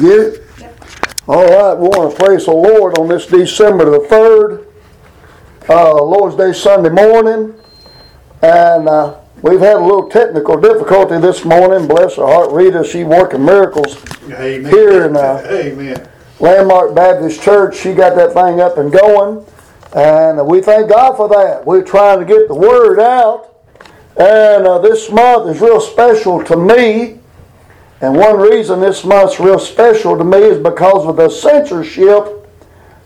Get it? All right, we want to praise the Lord on this December the 3rd, uh, Lord's Day Sunday morning. And uh, we've had a little technical difficulty this morning. Bless her heart, Rita, she working miracles Amen. Here in, uh, Amen. Landmark Baptist Church. She got that thing up and going. And we thank God for that. We're trying to get the word out. And uh, this month is real special to me. And one reason this month's real special to me is because of the censorship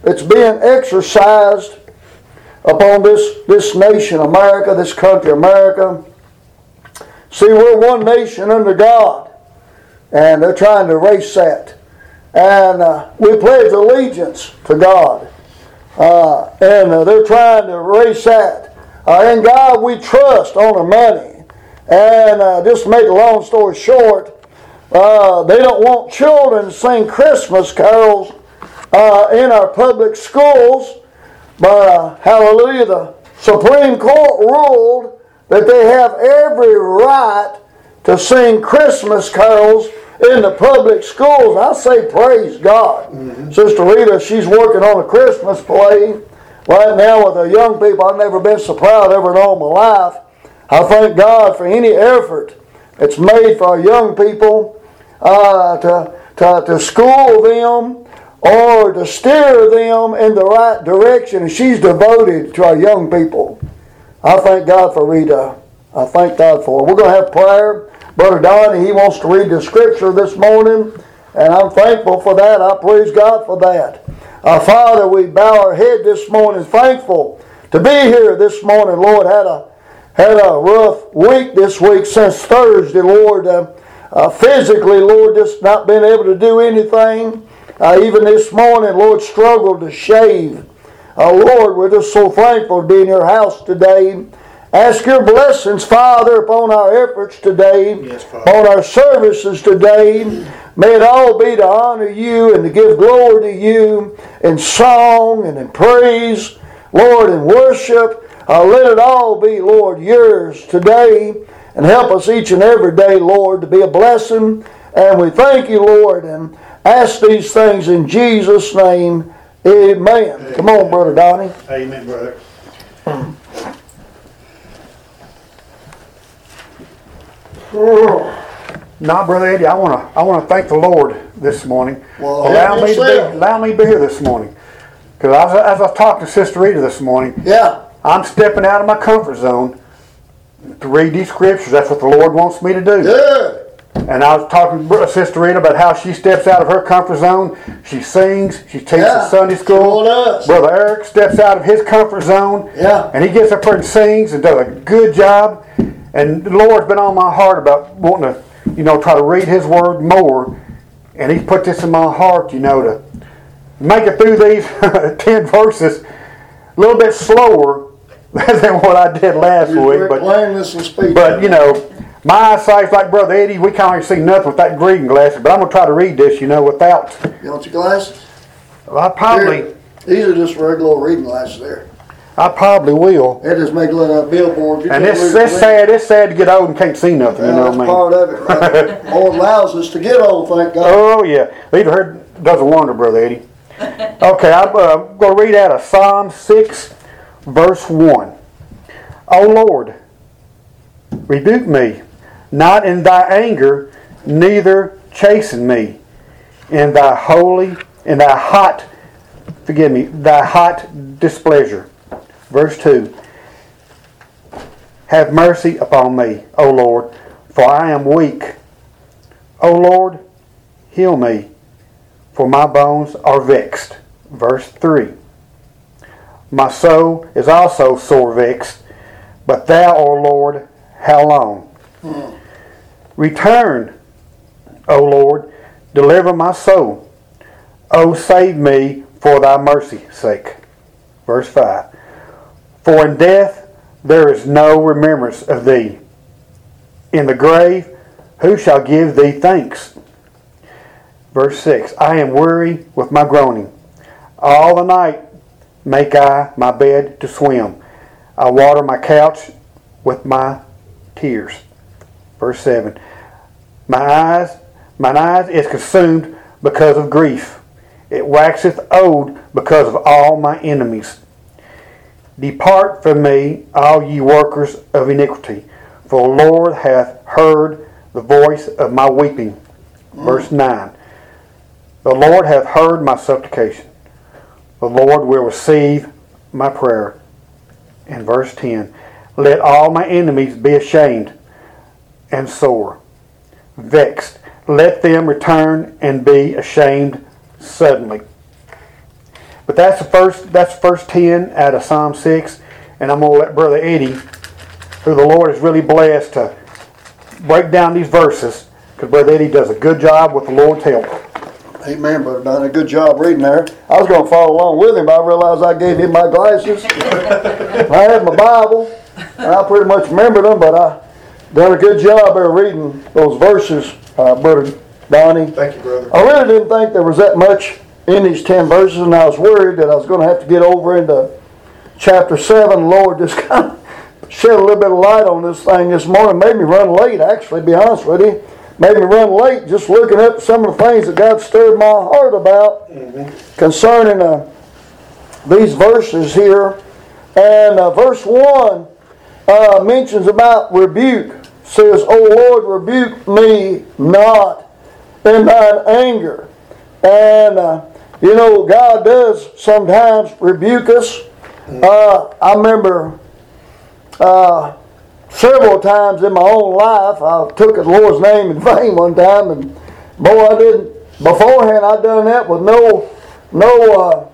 that's being exercised upon this, this nation, America, this country, America. See, we're one nation under God, and they're trying to erase that. And uh, we pledge allegiance to God, uh, and uh, they're trying to erase that. Uh, in God we trust on our money. And uh, just to make a long story short, uh, they don't want children to sing Christmas carols uh, in our public schools, but uh, hallelujah, the Supreme Court ruled that they have every right to sing Christmas carols in the public schools. I say praise God. Sister Rita, she's working on a Christmas play right now with the young people. I've never been so proud ever in all my life. I thank God for any effort that's made for our young people uh, to, to, to school them or to steer them in the right direction. And she's devoted to our young people. I thank God for Rita. I thank God for her. We're going to have prayer. Brother Donnie, he wants to read the scripture this morning, and I'm thankful for that. I praise God for that. Our Father, we bow our head this morning, thankful to be here this morning. Lord, had a had a rough week this week since Thursday, Lord. Uh, uh, physically, Lord, just not being able to do anything. Uh, even this morning, Lord, struggled to shave. Uh, Lord, we're just so thankful to be in your house today. Ask your blessings, Father, upon our efforts today, Yes, upon our services today. May it all be to honor you and to give glory to you in song and in praise, Lord, in worship. Uh, let it all be, Lord, yours today. And help us each and every day, Lord, to be a blessing. And we thank you, Lord, and ask these things in Jesus' name. Amen. Come on, Brother Donnie. Amen, brother. Now, Brother Eddie, I want to I want to thank the Lord this morning. Well, allow me to be allow me to be here this morning. Because as, I- as I talked to Sister Rita this morning, Yeah. I'm stepping out of my comfort zone to read these scriptures. That's what the Lord wants me to do. Good. And I was talking to Sister Rita about how she steps out of her comfort zone. She sings. She teaches Yeah, Sunday school. Brother Eric steps out of his comfort zone. Yeah. And he gets up there and sings and does a good job. And the Lord's been on my heart about wanting to, you know, try to read His Word more. And He's put this in my heart, you know, to make it through these 10 verses a little bit slower than what I did last You're week. But plainness of speech. but you know, my eyesight's like Brother Eddie. We can't even see nothing with that reading glasses. But I'm gonna try to read this, you know, without. You want your glasses? I probably, Here. These are just regular reading glasses there. I probably will. They just make look like billboards. You And can't it's it's sad. It's sad to get old and can't see nothing. You know that's what I mean? part mean? of it, right? Lord allows us to get old, thank God. Oh yeah, Leader Heard does a wonder, Brother Eddie. Okay, I'm uh, going to read out of Psalm six, verse one. O Lord, rebuke me, not in thy anger, neither chasten me, in thy holy, in thy hot, forgive me, thy hot displeasure. Verse 2 Have mercy upon me, O Lord, for I am weak. O Lord, heal me, for my bones are vexed. Verse 3 My soul is also sore vexed, but thou, O Lord, how long? Return, O Lord, deliver my soul. O save me for thy mercy's sake. Verse 5 For in death there is no remembrance of thee. In the grave, who shall give thee thanks? Verse 6 I am weary with my groaning. All the night make I my bed to swim. I water my couch with my tears. Verse 7 My eyes, mine eyes is consumed because of grief. It waxeth old because of all my enemies. Depart from me, all ye workers of iniquity, for the Lord hath heard the voice of my weeping. Verse 9. The Lord hath heard my supplication. The Lord will receive my prayer. In verse 10. Let all my enemies be ashamed and sore, vexed. Let them return and be ashamed suddenly. But that's the first that's first 10 out of Psalm 6. And I'm gonna let Brother Eddie, who the Lord has really blessed to break down these verses, because Brother Eddie does a good job with the Lord's help. Amen, brother. Done a good job reading there. I was going to follow along with him, but I realized I gave him my glasses. I had my Bible, and I pretty much remembered them, but I done a good job there reading those verses, uh, brother Donnie. Thank you, brother. I really didn't think there was that much in these 10 verses, and I was worried that I was going to have to get over into chapter 7. The Lord just kind of shed a little bit of light on this thing this morning. Made me run late, actually, to be honest with you. Made me run late just looking up some of the things that God stirred my heart about concerning uh, these verses here. And uh, verse 1 uh, mentions about rebuke. Says, O Lord, rebuke me not in thine anger. And, uh, you know, God does sometimes rebuke us. Uh, I remember uh, several times in my own life, I took the Lord's name in vain one time, and boy, I didn't. Beforehand, I'd done that with no, no, uh,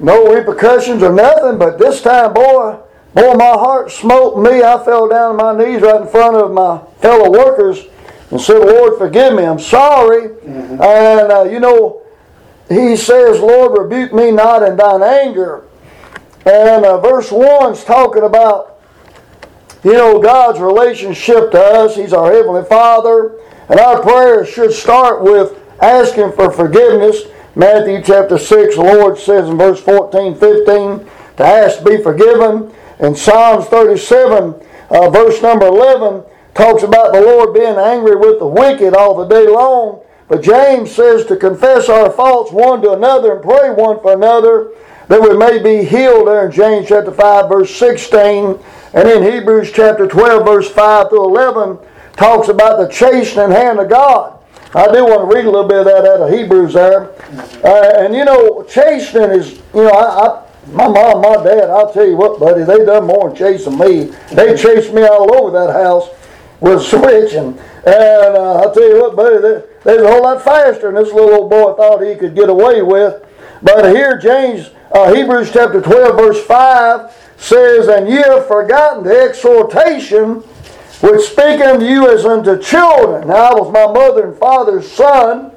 no repercussions or nothing. But this time, boy, boy, my heart smote me. I fell down on my knees right in front of my fellow workers and said, "Lord, forgive me. I'm sorry." And uh, you know, He says, "Lord, rebuke me not in Thine anger." And uh, verse one's talking about you know, God's relationship to us. He's our Heavenly Father. And our prayers should start with asking for forgiveness. Matthew chapter 6, the Lord says in verse 14, 15, to ask to be forgiven. And Psalms 37, uh, verse number 11, talks about the Lord being angry with the wicked all the day long. But James says to confess our faults one to another and pray one for another that we may be healed there in James chapter 5, verse 16. And in Hebrews chapter 12, verse 5 through 11, talks about the chastening hand of God. I do want to read a little bit of that out of Hebrews there. Uh, and you know, chastening is, you know, I, I, my mom, my dad, I'll tell you what, buddy, they done more than chasing me. They chased me all over that house with a switch. And, and uh, I'll tell you what, buddy, they, they was a whole lot faster than this little old boy thought he could get away with. But here, James, uh, Hebrews chapter 12, verse 5 says, And ye have forgotten the exhortation which speak unto you as unto children. Now, I was my mother and father's son.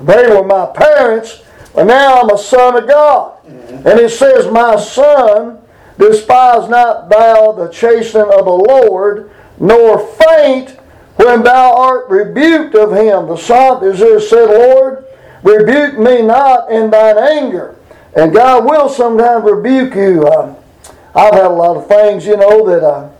They were my parents. But now I'm a son of God. And it says, My son, despise not thou the chastening of the Lord, nor faint when thou art rebuked of him. The psalmist said, Lord, rebuke me not in thine anger. And God will sometimes rebuke you. Uh, I've had a lot of things, you know, that uh,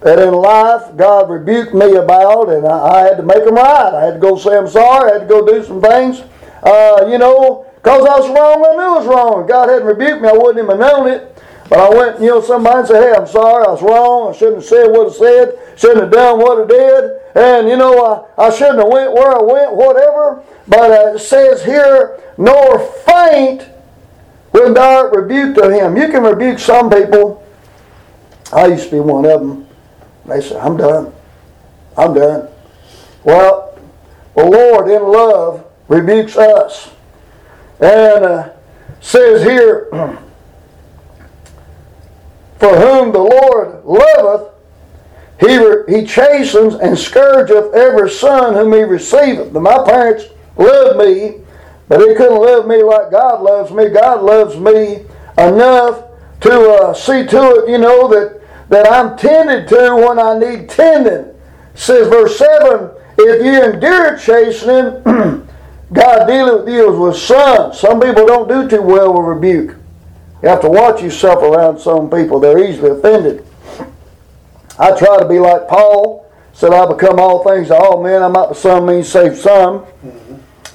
that in life God rebuked me about, and I, I, had to make them right. I had to go say I'm sorry. I had to go do some things, uh, you know, because I was wrong. I knew I was wrong. God hadn't rebuked me, I wouldn't even have known it. But I went, you know, somebody and said, "Hey, I'm sorry. I was wrong. I shouldn't have said what I said. Shouldn't have done what I did. And you know, I, I shouldn't have went where I went. Whatever." But uh, it says here, "Nor faint." When thou art rebuked of him. You can rebuke some people. I used to be one of them. They say, I'm done. I'm done. Well, the Lord in love rebukes us. And uh, says here, For whom the Lord loveth, he, re- he chastens and scourgeth every son whom he receiveth. My parents loved me but he couldn't love me like God loves me. God loves me enough to uh, see to it, you know, that, that I'm tended to when I need tending. says verse 7, if you endure chastening, God dealing with you as with sons. Some people don't do too well with rebuke. You have to watch yourself around some people. They're easily offended. I try to be like Paul. said, I become all things to all men. I might by some means save some.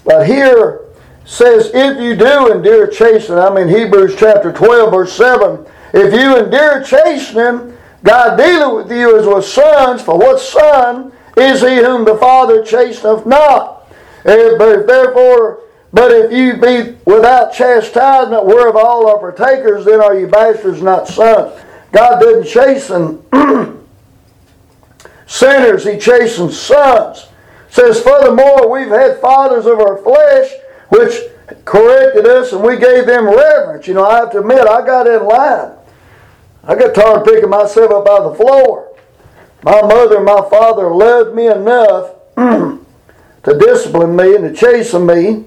But here says, if you do endure chastening, I'm in Hebrews chapter 12, verse 7. If you endure chastening, God dealeth with you as with sons, for what son is he whom the Father chasteneth not? But if therefore, but if you be without chastisement, whereof all are partakers, then are you bastards, not sons. God didn't chasten sinners, he chastens sons. Says, furthermore, we've had fathers of our flesh which corrected us and we gave them reverence. You know, I have to admit, I got in line. I got tired of picking myself up of the floor. My mother and my father loved me enough to discipline me and to chasten me.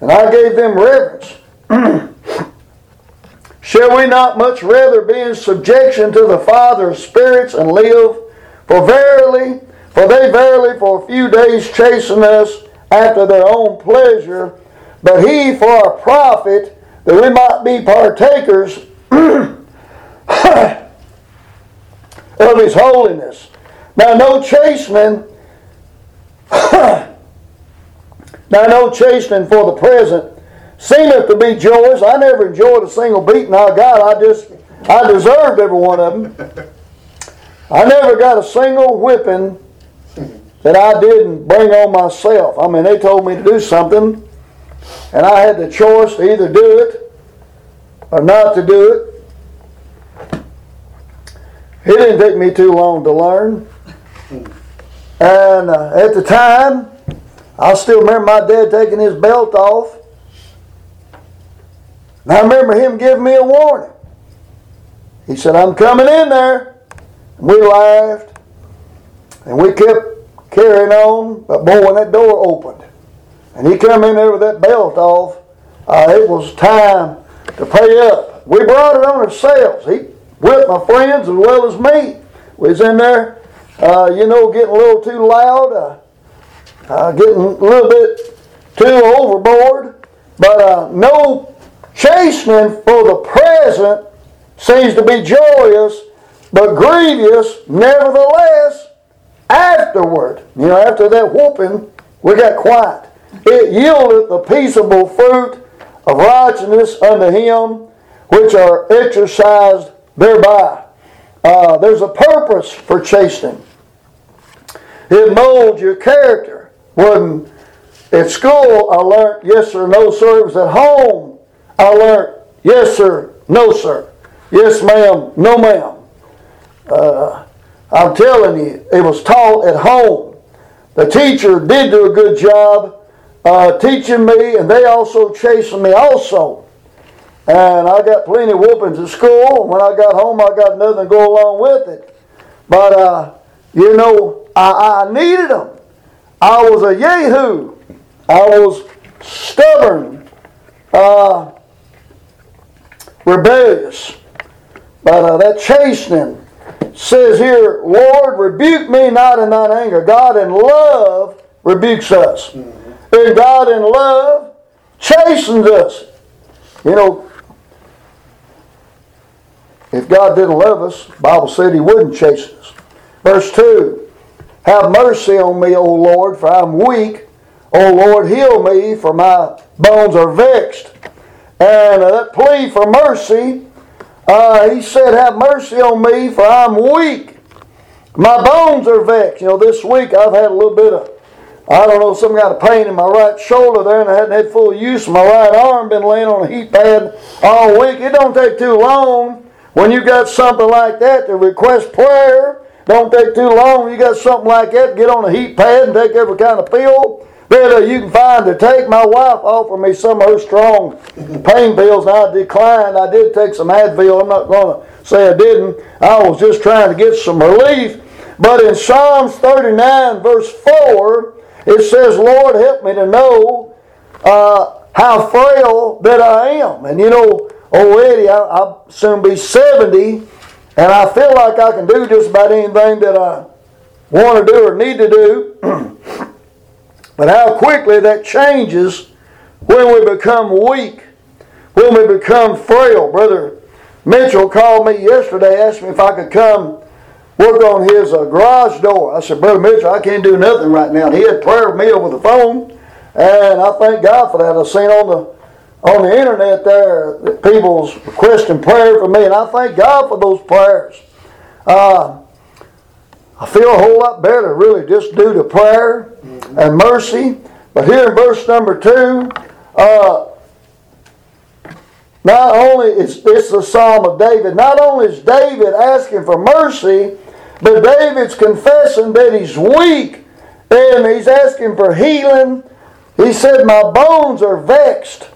And I gave them reverence. Shall we not much rather be in subjection to the Father of spirits and live? For verily, for they verily for a few days chasten us after their own pleasure, but he for a profit, that we might be partakers of his holiness. Now no chastening now no chastening for the present seemeth to be joyous. I never enjoyed a single beating I got. I just I deserved every one of them. I never got a single whipping that I didn't bring on myself. I mean, they told me to do something, and I had the choice to either do it or not to do it. It didn't take me too long to learn. And uh, at the time, I still remember my dad taking his belt off. And I remember him giving me a warning. He said, I'm coming in there. And we laughed. And we kept carrying on. But boy, when that door opened, and he come in there with that belt off, uh, it was time to pay up. We brought it on ourselves. He whipped my friends as well as me. We was in there, uh, you know, getting a little too loud, uh, uh, getting a little bit too overboard. But uh, no chastening for the present seems to be joyous, but grievous nevertheless afterward. You know, after that whooping, we got quiet. It yieldeth the peaceable fruit of righteousness unto him which are exercised thereby. Uh, there's a purpose for chastening. It molds your character. When at school I learned yes sir, no sir. It was at home I learned yes sir, no sir. Yes ma'am, no ma'am. Uh, I'm telling you, it was taught at home. The teacher did do a good job uh, teaching me, and they also chastened me also. And I got plenty of whoopings at school. When I got home, I got nothing to go along with it. But, uh, you know, I, I needed them. I was a yahoo. I was stubborn, uh, rebellious. But uh, that chastening says here, Lord, rebuke me not in thine anger. God in love rebukes us. And God in love chastens us. You know, if God didn't love us, Bible said he wouldn't chasten us. Verse 2 Have mercy on me, O Lord, for I'm weak. O Lord, heal me, for my bones are vexed. And uh, that plea for mercy, uh, he said, Have mercy on me, for I'm weak. My bones are vexed. You know, this week I've had a little bit of, I don't know, some kind of pain in my right shoulder there, and I hadn't had full use of my right arm. Been laying on a heat pad all week. It don't take too long when you got something like that to request prayer. Don't take too long. You got something like that, get on a heat pad and take every kind of pill uh, you can find to take. My wife offered me some of her strong pain pills, and I declined. I did take some Advil. I'm not going to say I didn't. I was just trying to get some relief. But in Psalms 39, verse 4, it says, Lord, help me to know uh, how frail that I am. And you know, already I, I'll soon be 70, and I feel like I can do just about anything that I want to do or need to do. but how quickly that changes when we become weak, when we become frail. Brother Mitchell called me yesterday, asked me if I could come work on his uh, garage door. I said, Brother Mitchell, I can't do nothing right now. And he had prayer with me over the phone, and I thank God for that. I've seen on the on the internet there people's requesting prayer for me, and I thank God for those prayers. Uh, I feel a whole lot better, really, just due to prayer and mercy. But here in verse number two, uh, not only is this the Psalm of David, not only is David asking for mercy, but David's confessing that he's weak and he's asking for healing. He said, My bones are vexed.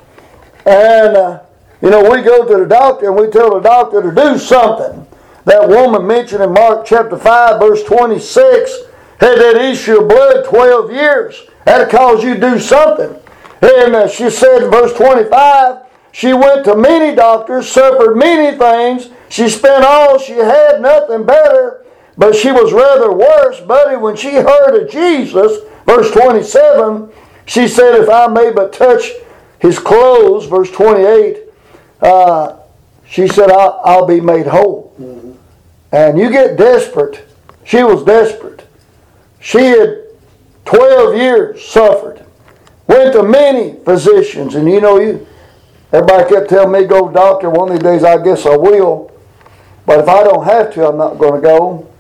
And, uh, you know, we go to the doctor and we tell the doctor to do something. That woman mentioned in Mark chapter 5, verse 26, had that issue of blood 12 years. That'll cause you to do something. And uh, she said in verse 25, she went to many doctors, suffered many things. She spent all she had, nothing better, but she was rather worse. Buddy, when she heard of Jesus, verse 27, she said, If I may but touch his clothes, verse 28, uh, she said, I'll, I'll, be made whole. Mm-hmm. And you get desperate. She was desperate. She had 12 years suffered. Went to many physicians, and you know, you everybody kept telling me go doctor. One of these days, I guess I will. But if I don't have to, I'm not going to go.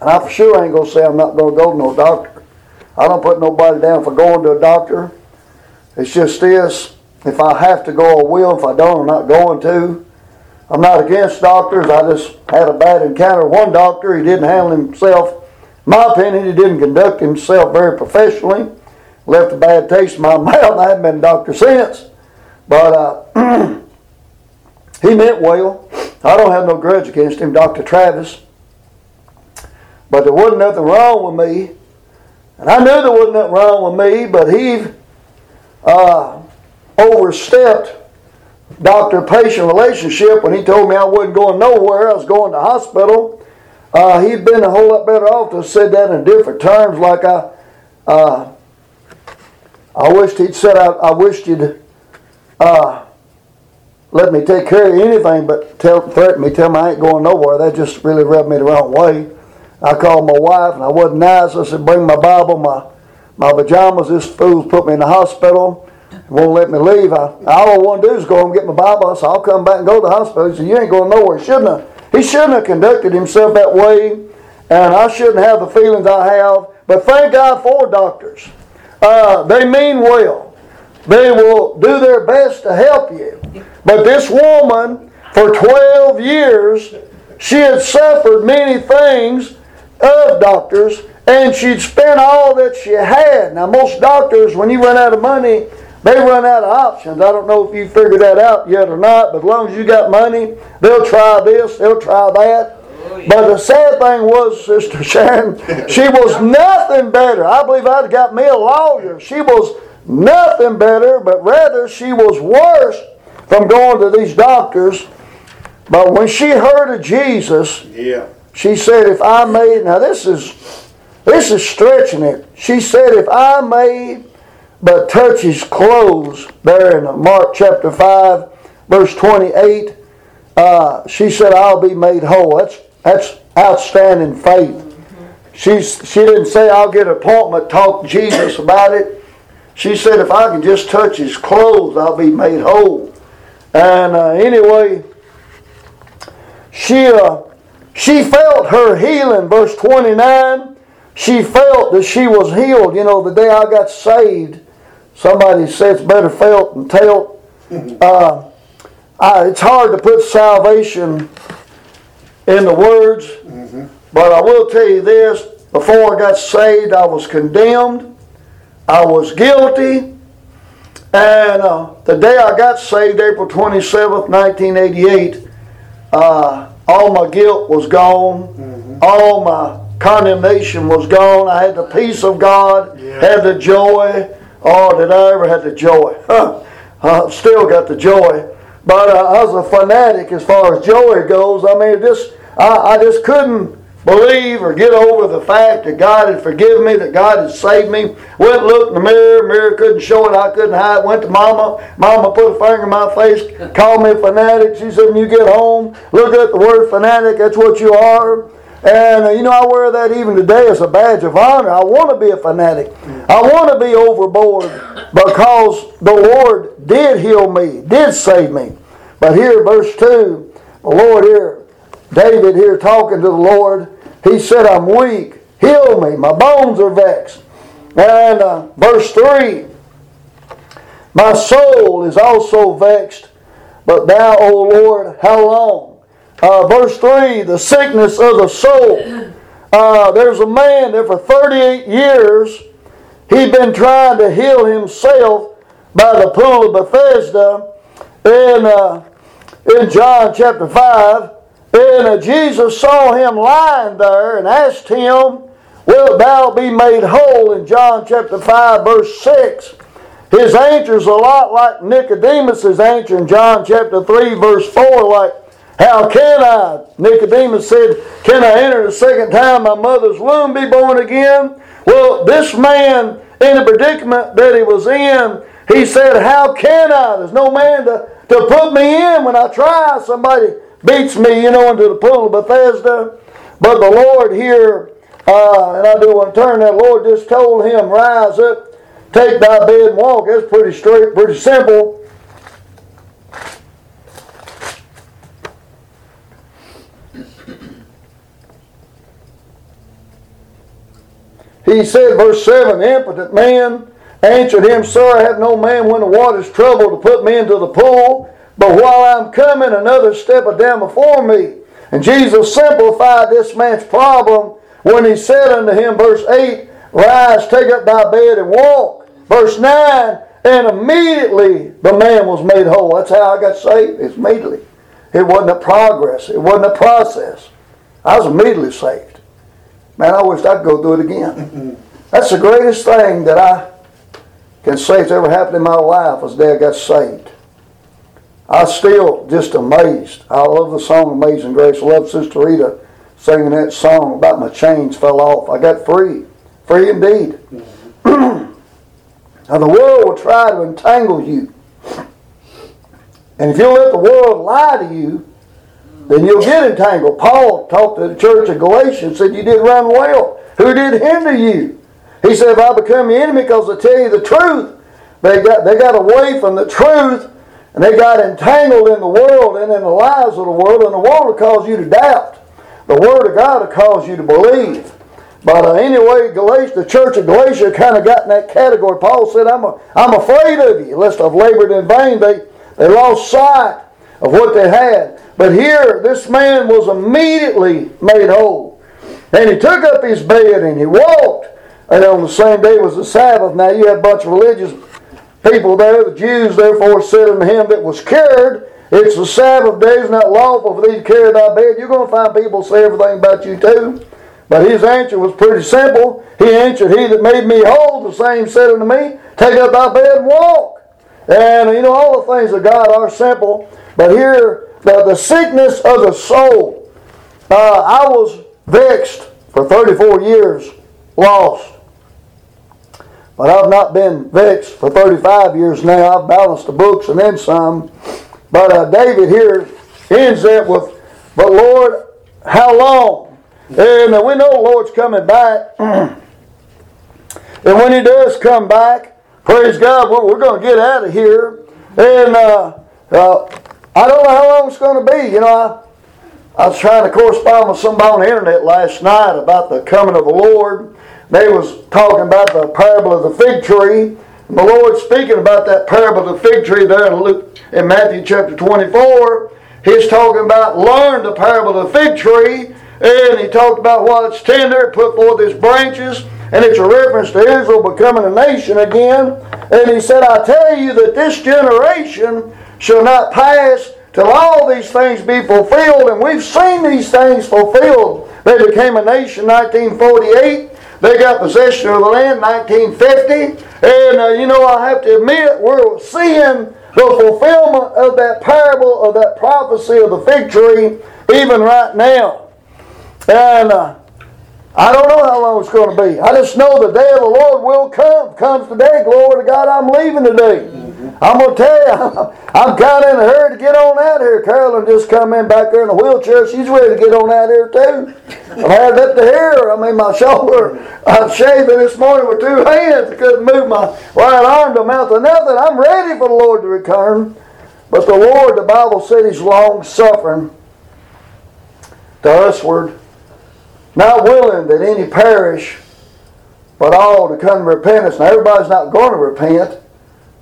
And I for sure ain't going to say I'm not going to go to no doctor. I don't put nobody down for going to a doctor. It's just this. If I have to go, I will. If I don't, I'm not going to. I'm not against doctors. I just had a bad encounter with one doctor. He didn't handle himself. My opinion, he didn't conduct himself very professionally. Left a bad taste in my mouth. I haven't been a doctor since. But uh, he meant well. I don't have no grudge against him, Dr. Travis. But there wasn't nothing wrong with me. And I knew there wasn't nothing wrong with me, but he uh, overstepped doctor patient relationship when he told me I wasn't going nowhere, I was going to hospital. Uh, he'd been a whole lot better off to have said that in different terms, like I, uh, I wished he'd said I, I wished you'd uh, let me take care of anything, but tell threaten me, tell me I ain't going nowhere. That just really rubbed me the wrong way. I called my wife and I wasn't nice. I said, "Bring my Bible, my my pajamas. This fool's put me in the hospital. Won't let me leave. I, all I want to do is go and get my Bible. So I'll come back and go to the hospital. He said, You ain't going nowhere. Shouldn't have. He shouldn't have conducted himself that way. And I shouldn't have the feelings I have. But thank God for doctors. Uh, they mean well. They will do their best to help you. But this woman, for 12 years, she had suffered many things of doctors and she'd spent all that she had. Now, most doctors, when you run out of money, they run out of options. I don't know if you figured that out yet or not, but as long as you got money, they'll try this, they'll try that. But the sad thing was, Sister Sharon, she was nothing better. I believe I'd got me a lawyer. She was nothing better, but rather she was worse from going to these doctors. But when she heard of Jesus, yeah. she said, If I may, now this is this is stretching it. She said, If I may but touch his clothes, there in Mark chapter 5, verse 28, uh, she said, I'll be made whole. That's, that's outstanding faith. She's, she didn't say, I'll get an appointment, talk to Jesus about it. She said, if I can just touch his clothes, I'll be made whole. And uh, anyway, she, uh, she felt her healing, verse 29 she felt that she was healed. You know, the day I got saved, somebody said it's better felt than told. Uh, I, it's hard to put salvation in the words, mm-hmm. but I will tell you this before I got saved, I was condemned, I was guilty, and uh, the day I got saved, April 27th, 1988, uh, all my guilt was gone, mm-hmm. all my condemnation was gone. I had the peace of God, yeah. had the joy. Oh, did I ever have the joy? I still got the joy. But uh, I was a fanatic as far as joy goes. I mean, just I, I just couldn't believe or get over the fact that God had forgiven me, that God had saved me. Went looked in the mirror, mirror couldn't show it, I couldn't hide. Went to Mama, Mama put a finger in my face, called me a fanatic. She said, when you get home, look at the word fanatic, that's what you are. And uh, you know, I wear that even today as a badge of honor. I want to be a fanatic. I want to be overboard because the Lord did heal me, did save me. But here, verse 2, the Lord here, David here talking to the Lord, he said, I'm weak. Heal me. My bones are vexed. And uh, verse 3, my soul is also vexed, but thou, O Lord, how long? Uh, verse 3, the sickness of the soul. Uh, there's a man that for 38 years he'd been trying to heal himself by the pool of Bethesda in, uh, in John chapter 5. And uh, Jesus saw him lying there and asked him, Wilt thou be made whole? In John chapter 5, verse 6. His answer is a lot like Nicodemus' answer in John chapter 3, verse 4, like, How can I? Nicodemus said, Can I enter the second time my mother's womb be born again? Well, this man, in the predicament that he was in, he said, How can I? There's no man to, to put me in when I try. Somebody beats me, you know, into the pool of Bethesda. But the Lord here, uh, and I do want to turn that, Lord just told him, Rise up take thy bed and walk. That's pretty straight, pretty simple. He said, verse 7 The impotent man answered him, Sir, I have no man when the water's troubled to put me into the pool, but while I'm coming, another steppeth down before me. And Jesus simplified this man's problem when he said unto him, verse 8, Rise, take up thy bed and walk. Verse 9, and immediately the man was made whole. That's how I got saved. It's immediately. It wasn't a progress. It wasn't a process. I was immediately saved. Man, I wish I'd go through it again. That's the greatest thing that I can say that's ever happened in my life was that I got saved. I still just amazed. I love the song Amazing Grace. I love Sister Rita singing that song about my chains fell off. I got free. Free indeed. now the world will try to entangle you. And if you let the world lie to you, then you'll get entangled. Paul talked to the church of Galatia and said, You did run well. Who did hinder you? He said, If I become your enemy because I tell you the truth, they got, they got away from the truth and they got entangled in the world and in the lies of the world, and the world will cause you to doubt. The Word of God will cause you to believe. But uh, anyway, Galatia, the church of Galatia kind of got in that category. Paul said, I'm, a, I'm afraid of you, lest I've labored in vain. They, they lost sight of what they had. But here, this man was immediately made whole. And he took up his bed and he walked. And on the same day was the Sabbath. Now you have a bunch of religious people there. The Jews therefore said unto him that was cured, It's the Sabbath day, is not lawful for thee to carry thy bed. You're going to find people say everything about you too. But his answer was pretty simple. He answered, He that made me whole, the same said unto me, Take up thy bed and walk. And you know, all the things of God are simple. But here, the, the sickness of the soul. Uh, I was vexed for 34 years, lost. But I've not been vexed for 35 years now. I've balanced the books and then some. But uh, David here ends it with, But Lord, how long? And uh, we know the Lord's coming back. and when He does come back, praise God, we're, we're going to get out of here. And uh, uh, I don't know how long it's going to be. You know, I, I was trying to correspond with somebody on the internet last night about the coming of the Lord. They was talking about the parable of the fig tree. And the Lord speaking about that parable of the fig tree there in Luke in Matthew chapter 24. He's talking about learn the parable of the fig tree. And he talked about while it's tender, put forth its branches. And it's a reference to Israel becoming a nation again. And he said, I tell you that this generation shall not pass till all these things be fulfilled. And we've seen these things fulfilled. They became a nation in 1948. They got possession of the land in 1950. And, uh, you know, I have to admit, we're seeing the fulfillment of that parable, of that prophecy of the fig tree, even right now. And uh, I don't know how long it's going to be. I just know the day of the Lord will come. Comes today. Glory to God, I'm leaving today. I'm gonna tell you, I'm kind of in a hurry to get on out here. Carolyn just come in back there in a wheelchair. She's ready to get on out here too. I've had up to here. I mean, my shoulder. I'm shaving this morning with two hands. I couldn't move my right arm to mouth of nothing. I'm ready for the Lord to return. But the Lord, the Bible said, He's long suffering to usward, not willing that any perish, but all to come to repentance. Now, everybody's not going to repent,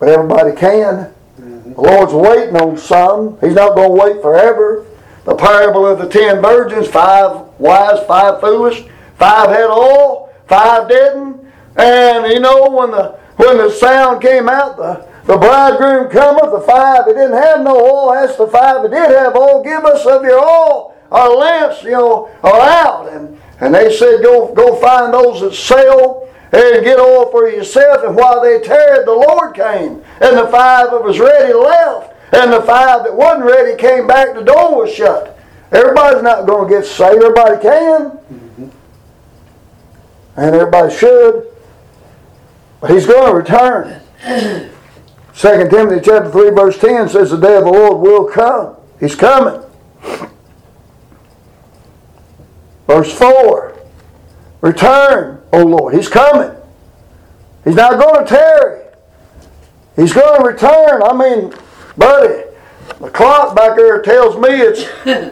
but everybody can. The Lord's waiting on some. He's not going to wait forever. The parable of the ten virgins, five wise, five foolish, five had oil, five didn't. And you know, when the when the sound came out, the, the bridegroom cometh, the five that didn't have no oil asked the five that did have oil, give us of your oil. Our lamps, you know, are out. And and they said, Go go find those that sell and get oil for yourself. And while they tarried, the Lord came. And the five that was ready left. And the five that wasn't ready came back, the door was shut. Everybody's not going to get saved. Everybody can. Mm-hmm. And everybody should. But he's going to return. 2 Timothy chapter 3 verse 10 says the day of the Lord will come. He's coming. Verse 4 Return, O Lord. He's coming. He's not going to tarry. He's going to return. I mean, buddy, the clock back there tells me it's,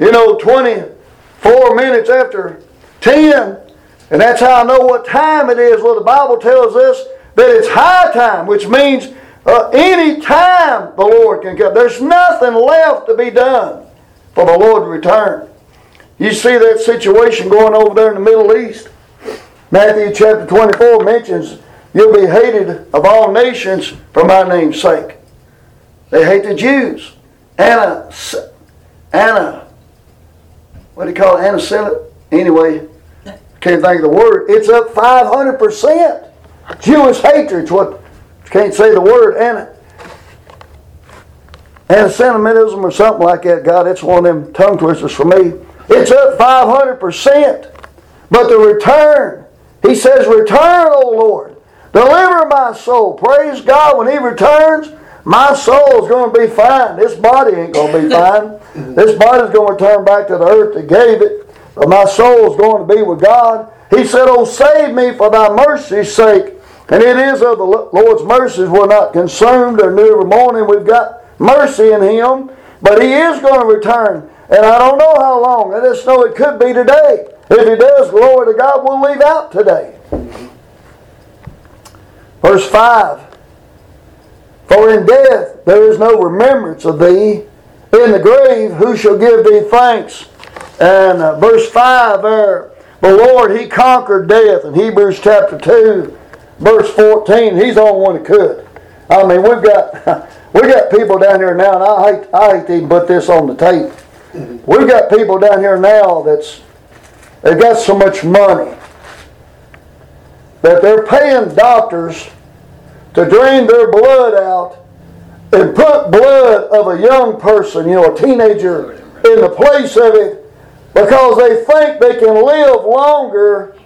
you know, 24 minutes after 10. And that's how I know what time it is. Well, the Bible tells us that it's high time, which means uh, any time the Lord can come. There's nothing left to be done for the Lord to return. You see that situation going over there in the Middle East. Matthew chapter 24 mentions you'll be hated of all nations for my name's sake. They hate the Jews. Anna, Anna, what do you call it? Anna Anyway, can't think of the word. It's up 500%. Jewish hatred. What can't say the word Anna. Anti-Semitism or something like that. God, it's one of them tongue twisters for me. It's up 500%. But the return, he says, Return, O Lord. Deliver my soul. Praise God. When he returns, my soul is going to be fine. This body ain't going to be fine. This body's going to return back to the earth that gave it. But my soul is going to be with God. He said, Oh, save me for thy mercy's sake. And it is of the Lord's mercies we're not consumed or new every morning. We've got mercy in him. But he is going to return. And I don't know how long. I just know it could be today. If he does, glory to God, we'll leave out today. Verse 5 For in death there is no remembrance of thee. In the grave, who shall give thee thanks? And uh, verse 5 there, the Lord, He conquered death. In Hebrews chapter 2, verse 14, He's the only one that could. I mean, we've got we got people down here now, and I hate I hate to even put this on the tape. We've got people down here now that's they've got so much money that they're paying doctors to drain their blood out and put blood of a young person, you know, a teenager, in the place of it because they think they can live longer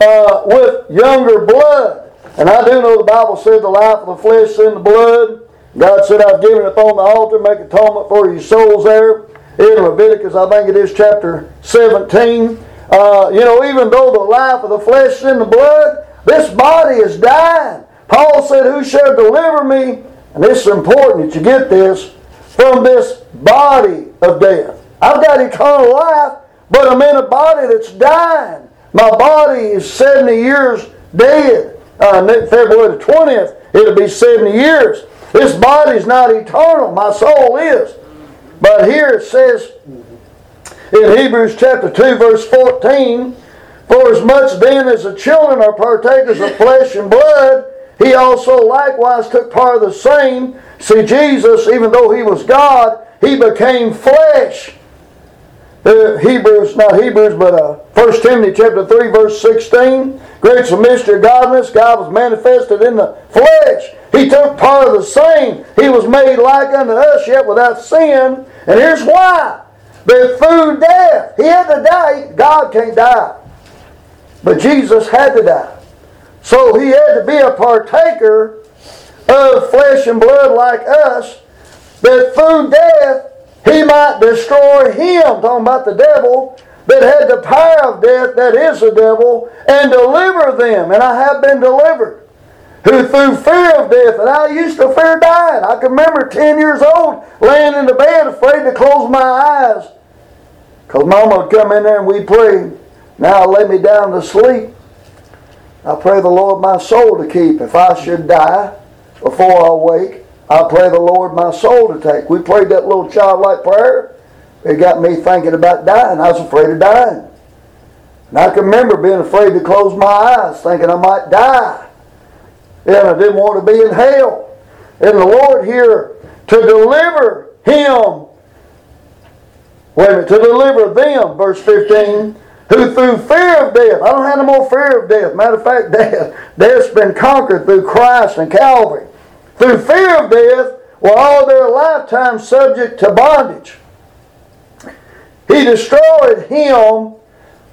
uh, with younger blood. And I do know the Bible said the life of the flesh is in the blood. God said, I've given it upon the altar, make atonement for your souls there in Leviticus, I think it is chapter 17. Uh, you know, even though the life of the flesh is in the blood, this body is dying. Paul said, Who shall deliver me? And is important that you get this from this body of death. I've got eternal life, but I'm in a body that's dying. My body is 70 years dead. Uh, February the 20th, it'll be 70 years. This body is not eternal. My soul is. But here it says in Hebrews chapter 2, verse 14, For as much then as the children are partakers of flesh and blood, he also likewise took part of the same. See, Jesus, even though he was God, he became flesh. Uh, Hebrews, not Hebrews, but uh, 1 Timothy chapter 3, verse 16. Great a mystery of godliness. God was manifested in the flesh. He took part of the same. He was made like unto us, yet without sin. And here's why. That through death, he had to die. God can't die. But Jesus had to die. So he had to be a partaker of flesh and blood like us, that through death he might destroy him, talking about the devil, that had the power of death, that is the devil, and deliver them. And I have been delivered. Who through fear of death, and I used to fear dying. I can remember 10 years old laying in the bed afraid to close my eyes. Because mama would come in there and we'd pray. Now lay me down to sleep. I pray the Lord my soul to keep. If I should die before I wake, I pray the Lord my soul to take. We prayed that little childlike prayer. It got me thinking about dying. I was afraid of dying. And I can remember being afraid to close my eyes, thinking I might die. And I didn't want to be in hell. And the Lord here to deliver him, wait a minute, to deliver them, verse 15, who through fear of death, I don't have no more fear of death. Matter of fact, death, death's been conquered through Christ and Calvary. Through fear of death, were all their lifetime subject to bondage. He destroyed him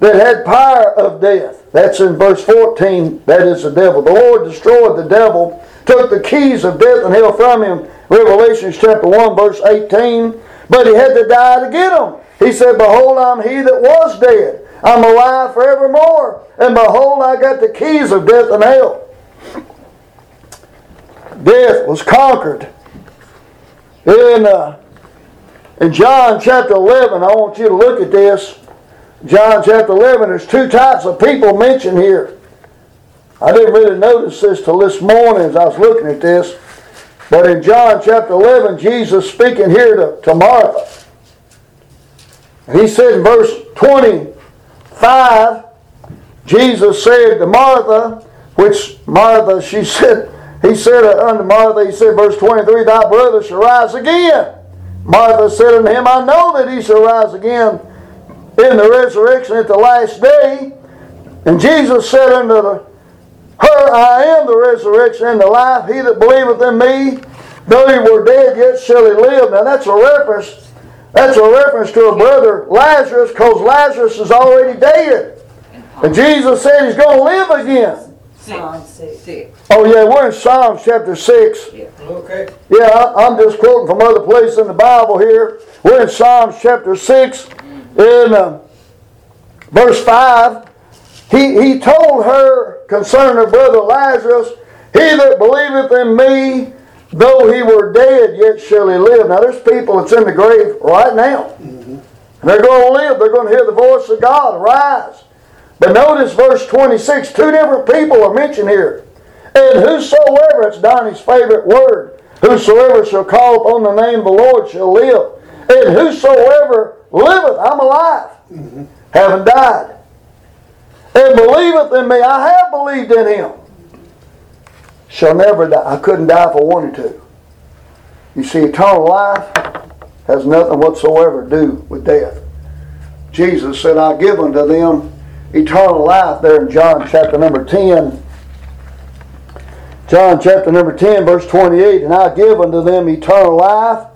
that had power of death. That's in verse 14. That is the devil. The Lord destroyed the devil, took the keys of death and hell from him. Revelations chapter 1, verse 18. But he had to die to get them. He said, Behold, I'm he that was dead. I'm alive forevermore. And behold, I got the keys of death and hell. Death was conquered. In, uh, in John chapter 11, I want you to look at this. John chapter 11, there's two types of people mentioned here. I didn't really notice this till this morning as I was looking at this. But in John chapter 11, Jesus speaking here to, to Martha. He said in verse 25, Jesus said to Martha, which Martha, she said, he said unto Martha, he said, verse 23, Thy brother shall rise again. Martha said unto him, I know that he shall rise again in the resurrection at the last day. And Jesus said unto her, I am the resurrection and the life. He that believeth in me, though he were dead, yet shall he live. Now that's a reference. That's a reference to a brother Lazarus, because Lazarus is already dead. And Jesus said he's going to live again. Psalm six. Oh yeah, we're in Psalms chapter six. Yeah. Okay. Yeah, I- I'm just quoting from other places in the Bible here. We're in Psalms chapter 6, in uh, verse 5. He, he told her concerning her brother Lazarus, He that believeth in me, though he were dead, yet shall he live. Now, there's people that's in the grave right now. And they're going to live. They're going to hear the voice of God arise. But notice verse 26, two different people are mentioned here. And whosoever, it's Donnie's favorite word, whosoever shall call upon the name of the Lord shall live. And whosoever liveth, I'm alive, haven't died. And believeth in me, I have believed in him, shall never die. I couldn't die if I wanted to. You see, eternal life has nothing whatsoever to do with death. Jesus said, I give unto them eternal life there in John chapter number 10. John chapter number 10, verse 28, and I give unto them eternal life,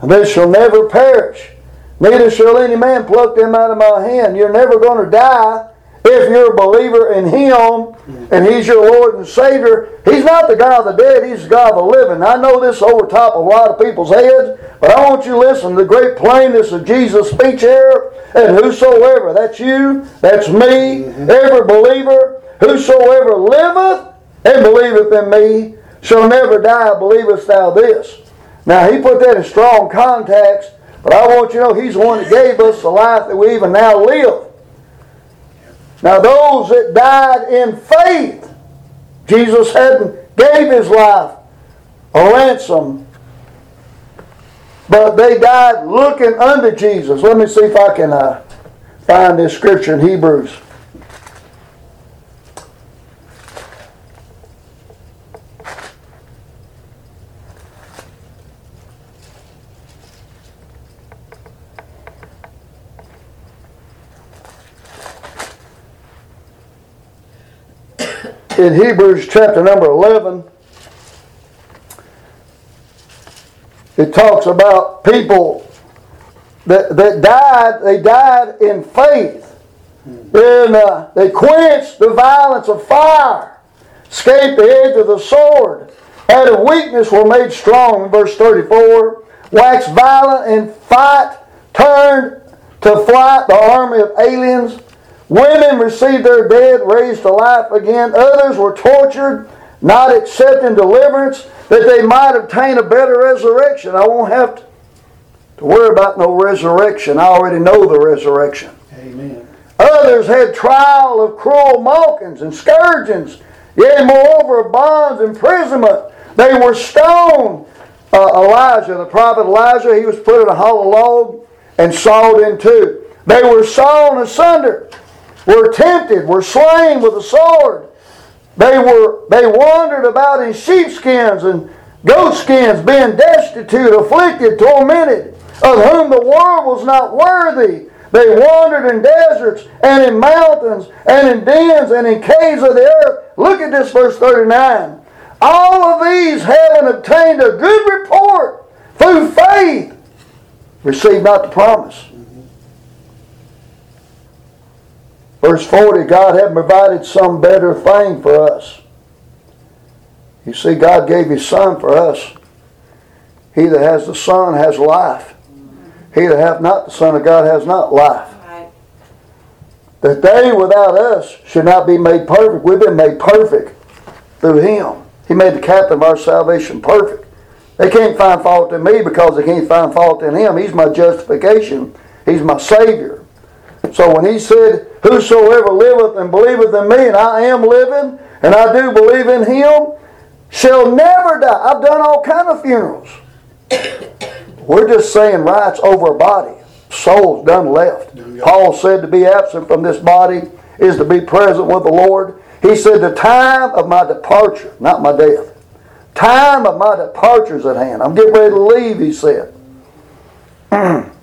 and they shall never perish, neither shall any man pluck them out of my hand. You're never going to die if you're a believer in Him and He's your Lord and Savior. He's not the God of the dead, He's the God of the living. I know this over top of a lot of people's heads, but I want you to listen to the great plainness of Jesus' speech here. And whosoever, that's you, that's me, every believer, whosoever liveth and believeth in me shall never die, believest thou this? Now, he put that in strong context, but I want you to know he's the one that gave us the life that we even now live. Now, those that died in faith, Jesus hadn't gave his life a ransom, but they died looking unto Jesus. Let me see if I can uh, find this scripture in Hebrews. In Hebrews chapter number 11, it talks about people that, that died, they died in faith. And uh, they quenched the violence of fire, escaped the edge of the sword, out of weakness were made strong, verse 34, waxed violent in fight, turned to flight the army of aliens. Women received their dead, raised to life again. Others were tortured, not accepting deliverance, that they might obtain a better resurrection. I won't have to, to worry about no resurrection. I already know the resurrection. Amen. Others had trial of cruel mockings and scourgings, yea, moreover, of bonds, imprisonment. They were stoned. Uh, Elijah, the prophet Elijah, he was put in a hollow log and sawed in two. They were sawn asunder, were tempted, were slain with a sword. They were they wandered about in sheepskins and goatskins, being destitute, afflicted, tormented, of whom the world was not worthy. They wandered in deserts and in mountains and in dens and in caves of the earth. Look at this verse 39. All of these having obtained a good report through faith, received not the promise. Verse 40 God had provided some better thing for us. You see, God gave His Son for us. He that has the Son has life. He that hath not the Son of God has not life. Right. That they without us should not be made perfect. We've been made perfect through Him. He made the captain of our salvation perfect. They can't find fault in me because they can't find fault in Him. He's my justification. He's my Savior. So when He said, Whosoever liveth and believeth in me, and I am living, and I do believe in Him, shall never die. I've done all kind of funerals. We're just saying rites over a body. Soul's done left. Paul said to be absent from this body is to be present with the Lord. He said, The time of my departure, not my death. Time of my departure is at hand. I'm getting ready to leave, he said.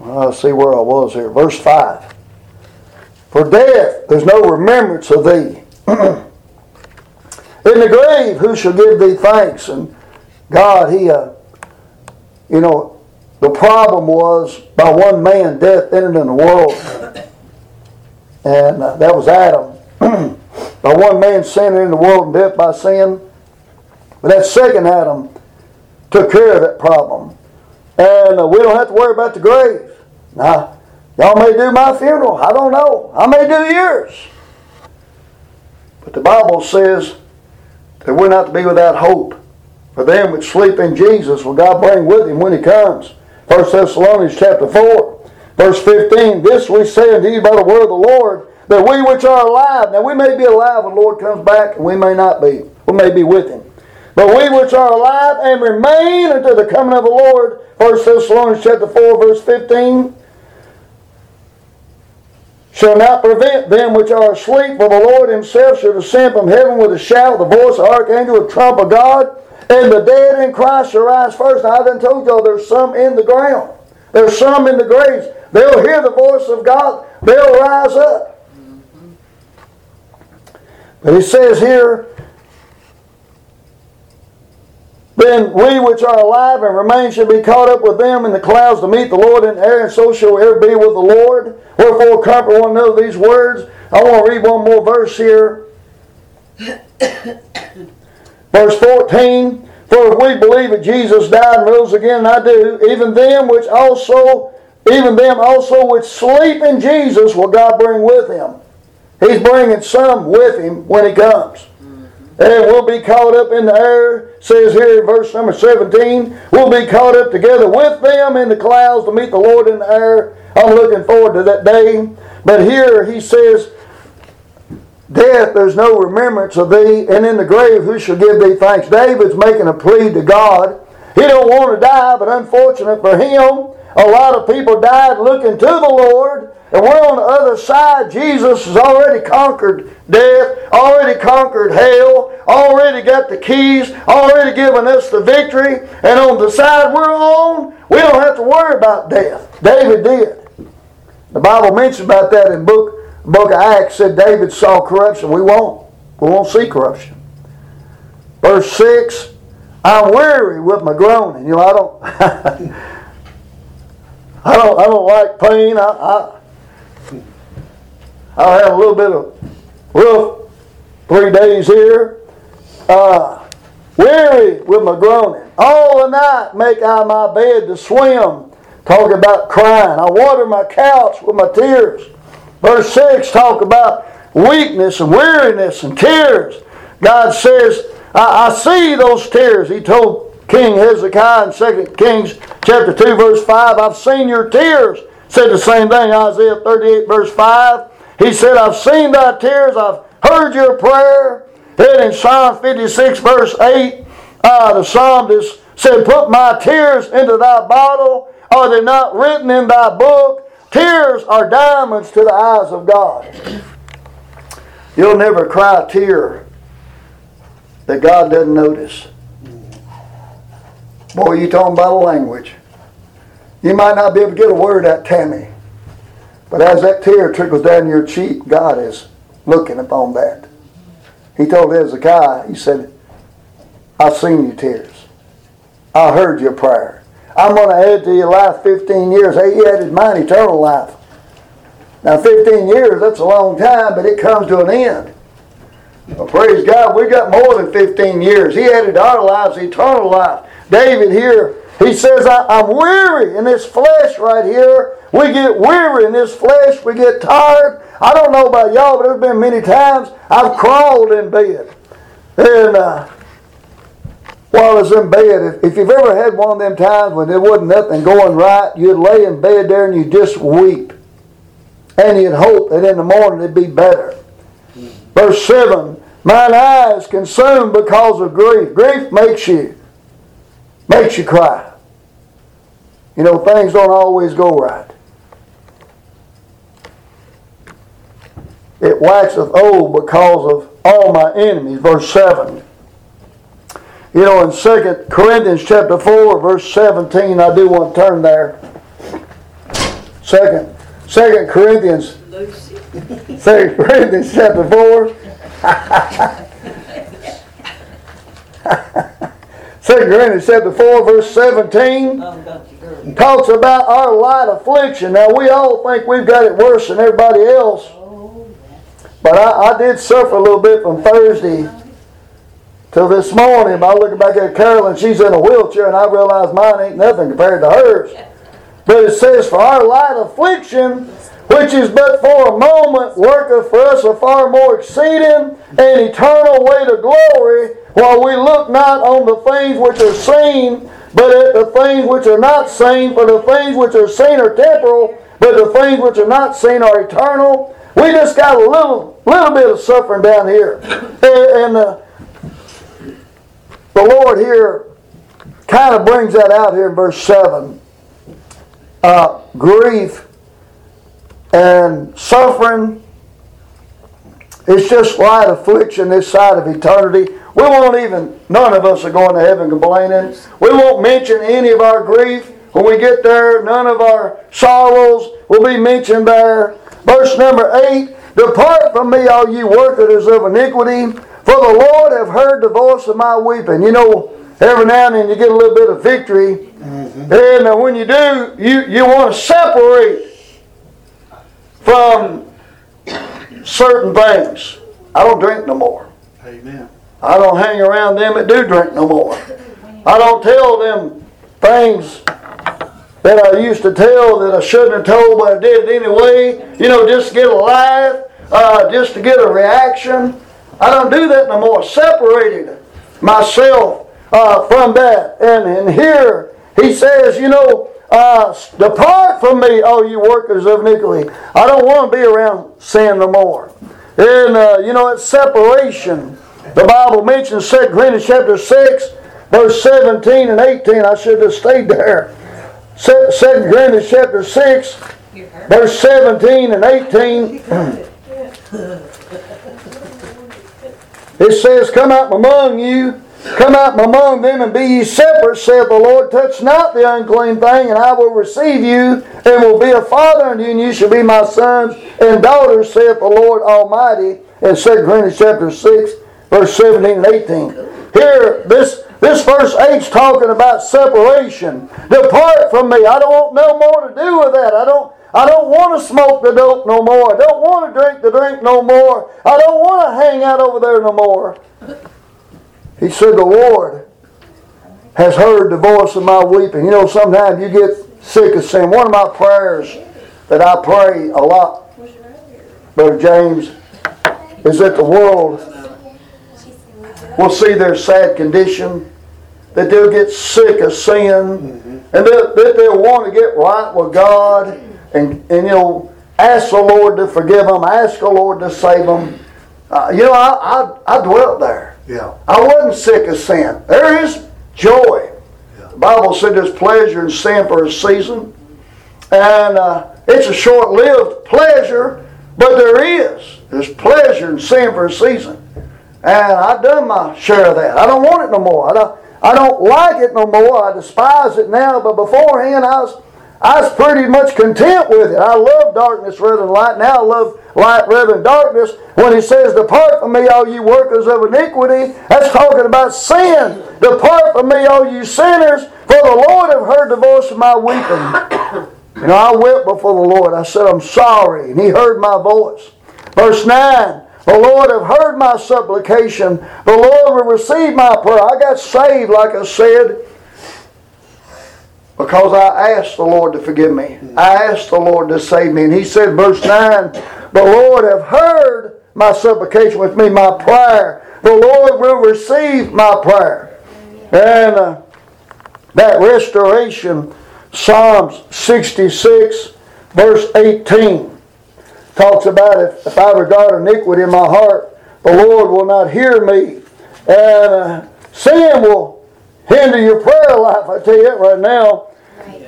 let's see where I was here. Verse 5. For death, there's no remembrance of thee. In the grave, who shall give thee thanks? And God, He, uh, you know, the problem was by one man death entered in the world, and uh, that was Adam. by one man sin entered in the world, and death by sin. But that second Adam took care of that problem, and uh, we don't have to worry about the grave. Now, y'all may do my funeral. I don't know. I may do yours. But the Bible says that we're not to be without hope. For them which sleep in Jesus will God bring with him when he comes. 1 Thessalonians chapter 4, verse 15. This we say unto you by the word of the Lord, that we which are alive, now we may be alive when the Lord comes back, and we may not be. We may be with him. But we which are alive and remain until the coming of the Lord, 1 Thessalonians chapter 4, verse 15 shall not prevent them which are asleep, for the Lord himself shall descend from heaven with a shout, the voice of the archangel, a trump of God, and the dead in Christ shall rise first. Now, I done told y'all there's some in the ground. There's some in the graves. They'll hear the voice of God. They'll rise up. But he says here, then we which are alive and remain shall be caught up with them in the clouds to meet the Lord in the air, and so shall we ever be with the Lord. Wherefore, comfort one another these words. I want to read one more verse here. Verse 14 For if we believe that Jesus died and rose again, and I do, even them which also, even them also which sleep in Jesus will God bring with him. He's bringing some with him when he comes. And we'll be caught up in the air, says here in verse number 17. We'll be caught up together with them in the clouds to meet the Lord in the air. I'm looking forward to that day. But here he says, Death, there's no remembrance of thee, and in the grave who shall give thee thanks? David's making a plea to God. He don't want to die, but unfortunate for him, a lot of people died looking to the Lord, and we're on the other side. Jesus has already conquered death, already conquered hell, already got the keys, already given us the victory, and on the side we're on, we don't have to worry about death. David did. The Bible mentions about that in book book of Acts said David saw corruption. We won't. We won't see corruption. Verse 6, I'm weary with my groaning. You know, I don't I don't I don't like pain. I, I I'll have a little bit of rough three days here, Uh, weary with my groaning. All the night make I my bed to swim. Talk about crying. I water my couch with my tears. Verse 6 talk about weakness and weariness and tears. God says, I, I see those tears. He told King Hezekiah in 2 Kings chapter 2 verse 5, I've seen your tears. Said the same thing, Isaiah 38 verse 5. He said, I've seen thy tears, I've heard your prayer. Then in Psalm 56 verse 8, uh, the psalmist said, Put my tears into thy bottle. Are they not written in thy book? Tears are diamonds to the eyes of God. You'll never cry a tear that God doesn't notice. Boy, you talking about a language. You might not be able to get a word out, Tammy. But as that tear trickles down your cheek, God is looking upon that. He told Hezekiah, he said, I've seen your tears. I heard your prayer. I'm going to add to your life 15 years. Hey, he added mine eternal life. Now, 15 years, that's a long time, but it comes to an end. Well, praise God, we got more than 15 years. He added our lives eternal life. David here, he says, I'm weary in this flesh right here. We get weary in this flesh. We get tired. I don't know about y'all, but there's been many times I've crawled in bed. And uh, while I was in bed, if, you've ever had one of them times when there wasn't nothing going right, you'd lay in bed there and you'd just weep. And you'd hope that in the morning it'd be better. Verse 7 Mine eyes consumed because of grief. Grief makes you makes you cry. You know, things don't always go right. It waxeth old because of all my enemies. Verse 7. You know, in 2 Corinthians chapter 4, verse 17, I do want to turn there. 2, 2 Corinthians, 2 Corinthians chapter 4. 2 Corinthians chapter 4, verse 17 talks about our light affliction. Now, we all think we've got it worse than everybody else. But I, I did suffer a little bit from Thursday till this morning. I look back at Carolyn, she's in a wheelchair, and I realize mine ain't nothing compared to hers. But it says, For our light affliction, which is but for a moment, worketh for us a far more exceeding and eternal weight of glory, while we look not on the things which are seen, but at the things which are not seen. For the things which are seen are temporal, but the things which are not seen are eternal. We just got a little, little bit of suffering down here. And, uh, the Lord here kind of brings that out here in verse 7. Uh, grief and suffering. It's just light affliction this side of eternity. We won't even, none of us are going to heaven complaining. We won't mention any of our grief. When we get there, none of our sorrows will be mentioned there. Verse number 8 Depart from me, all ye workers of iniquity, for the Lord have heard the voice of my weeping. You know, every now and then you get a little bit of victory. Mm-hmm. And when you do, you, you want to separate from certain things. I don't drink no more. Amen. I don't hang around them that do drink no more. I don't tell them things that I used to tell that I shouldn't have told, but I did it anyway. You know, just to get a laugh, uh, just to get a reaction. I don't do that no more. Separated myself uh, from that. And, and here he says, you know, uh, depart from me, all you workers of iniquity. I don't want to be around sin no more. And, uh, you know, it's separation. The Bible mentions 2 Corinthians chapter 6, verse 17 and 18. I should have stayed there. 2 Corinthians chapter 6, verse 17 and 18. It says, Come out among you, come out among them, and be ye separate, saith the Lord. Touch not the unclean thing, and I will receive you, and will be a father unto you, and you shall be my sons and daughters, saith the Lord Almighty. In 2 Corinthians chapter 6, verse 17 and 18. Here, this this verse 8 is talking about separation. Depart from me. I don't want no more to do with that. I don't I don't want to smoke the dope no more. I don't want to drink the drink no more. I don't want to hang out over there no more. He said, The Lord has heard the voice of my weeping. You know, sometimes you get sick of sin. One of my prayers that I pray a lot, Brother James, is that the world will see their sad condition, that they'll get sick of sin, and that, that they'll want to get right with God, and, and you know, ask the Lord to forgive them, ask the Lord to save them. Uh, you know, I, I, I dwelt there. Yeah. I wasn't sick of sin. There is joy. The Bible said there's pleasure in sin for a season. And uh, it's a short lived pleasure, but there is. There's pleasure in sin for a season. And I've done my share of that. I don't want it no more. I don't, I don't like it no more. I despise it now, but beforehand I was I was pretty much content with it. I love darkness rather than light. Now I love light rather than darkness. When he says, Depart from me, all you workers of iniquity, that's talking about sin. Depart from me, all you sinners, for the Lord have heard the voice of my weeping. You know, I wept before the Lord. I said, I'm sorry. And he heard my voice. Verse 9. The Lord have heard my supplication. The Lord will receive my prayer. I got saved, like I said, because I asked the Lord to forgive me. I asked the Lord to save me. And he said, verse 9, The Lord have heard my supplication with me, my prayer. The Lord will receive my prayer. And uh, that restoration, Psalms 66, verse 18, talks about if, if I regard iniquity in my heart, the Lord will not hear me. And uh, sin will hinder your prayer life. I tell you that right now.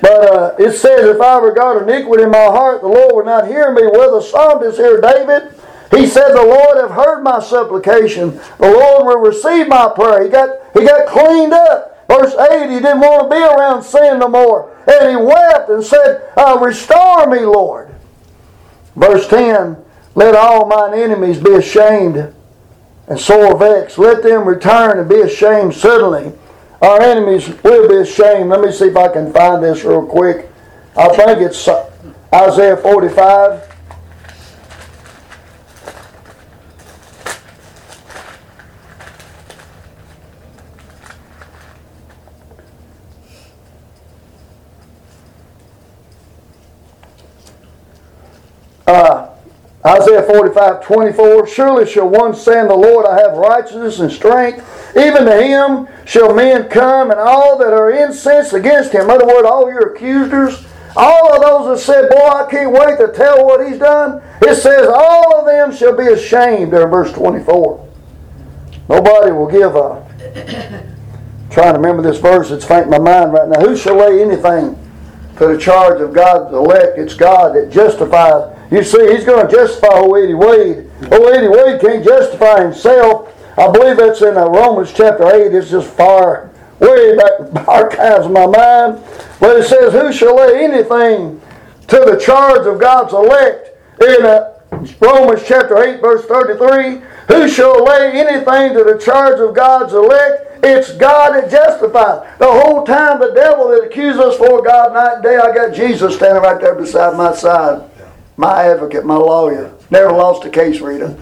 But uh, it says, if I regard iniquity in my heart, the Lord will not hear me. Well, the psalmist here, David, he said, The Lord have heard my supplication. The Lord will receive my prayer. He got, he got cleaned up. Verse 8, he didn't want to be around sin no more. And he wept and said, uh, Restore me, Lord. Verse 10, Let all mine enemies be ashamed and sore vexed. Let them return and be ashamed suddenly. Our enemies will be ashamed. Let me see if I can find this real quick. I think it's Isaiah 45. Uh, Isaiah 45, 24. Surely shall one say in the Lord, I have righteousness and strength. Even to him shall men come, and all that are incensed against him. In other words, all your accusers, all of those that said, Boy, I can't wait to tell what he's done. It says, All of them shall be ashamed, there in verse 24. Nobody will give up. trying to remember this verse, it's faint in my mind right now. Who shall lay anything to the charge of God's elect? It's God that justifies. You see, he's going to justify old Eddie Wade. Old Eddie Wade can't justify himself. I believe that's in uh, Romans chapter 8. It's just far, way back archives of my mind. But it says, Who shall lay anything to the charge of God's elect? In uh, Romans chapter 8, verse 33. Who shall lay anything to the charge of God's elect? It's God that justifies. The whole time the devil that accused us for God night and day, I got Jesus standing right there beside my side. My advocate, my lawyer. Never lost a case, Rita.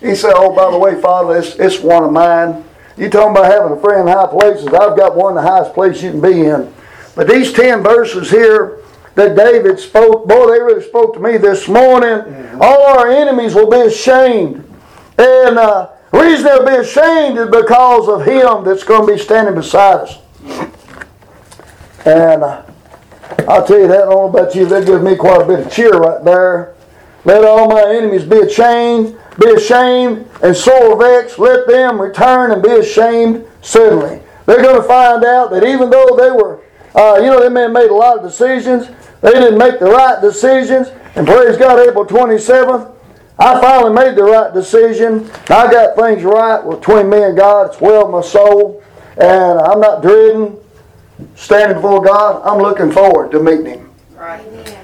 He said, Oh, by the way, Father, it's, it's one of mine. You talking about having a friend in high places. I've got one in the highest place you can be in. But these 10 verses here that David spoke, boy, they really spoke to me this morning. All our enemies will be ashamed. And uh, the reason they'll be ashamed is because of him that's going to be standing beside us. And uh, I'll tell you that, I don't know about you, that gives me quite a bit of cheer right there. Let all my enemies be ashamed, be ashamed and sore vexed. Let them return and be ashamed suddenly. They're going to find out that even though they were, uh, you know, they may have made a lot of decisions, they didn't make the right decisions. And praise God, April 27th, I finally made the right decision. I got things right between me and God. It's well in my soul. And I'm not dreading standing before God. I'm looking forward to meeting Him. Right.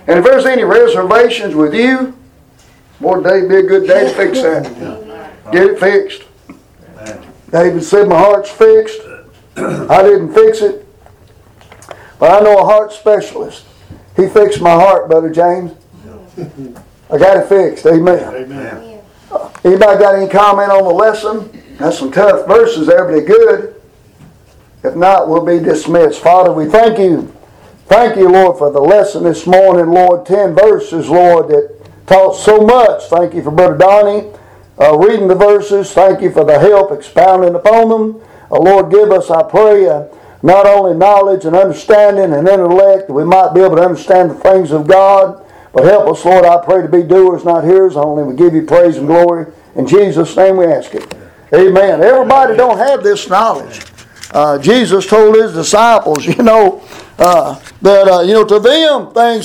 And if there's any reservations with you, boy, today'd be a good day to fix that. Get it fixed. David said, My heart's fixed. I didn't fix it. But I know a heart specialist. He fixed my heart, Brother James. I got it fixed. Amen. Amen. Anybody got any comment on the lesson? That's some tough verses there, but they're good. If not, we'll be dismissed. Father, we thank you. Thank you, Lord, for the lesson this morning, Lord. Ten verses, Lord, that taught so much. Thank you for Brother Donnie uh, reading the verses. Thank you for the help expounding upon them. Uh, Lord, give us, I pray, uh, not only knowledge and understanding and intellect, that we might be able to understand the things of God, but help us, Lord, I pray, to be doers, not hearers only. We give you praise and glory. In Jesus' name we ask it. Amen. Everybody don't have this knowledge. Uh, Jesus told his disciples, you know, uh, that, uh, you know, to them things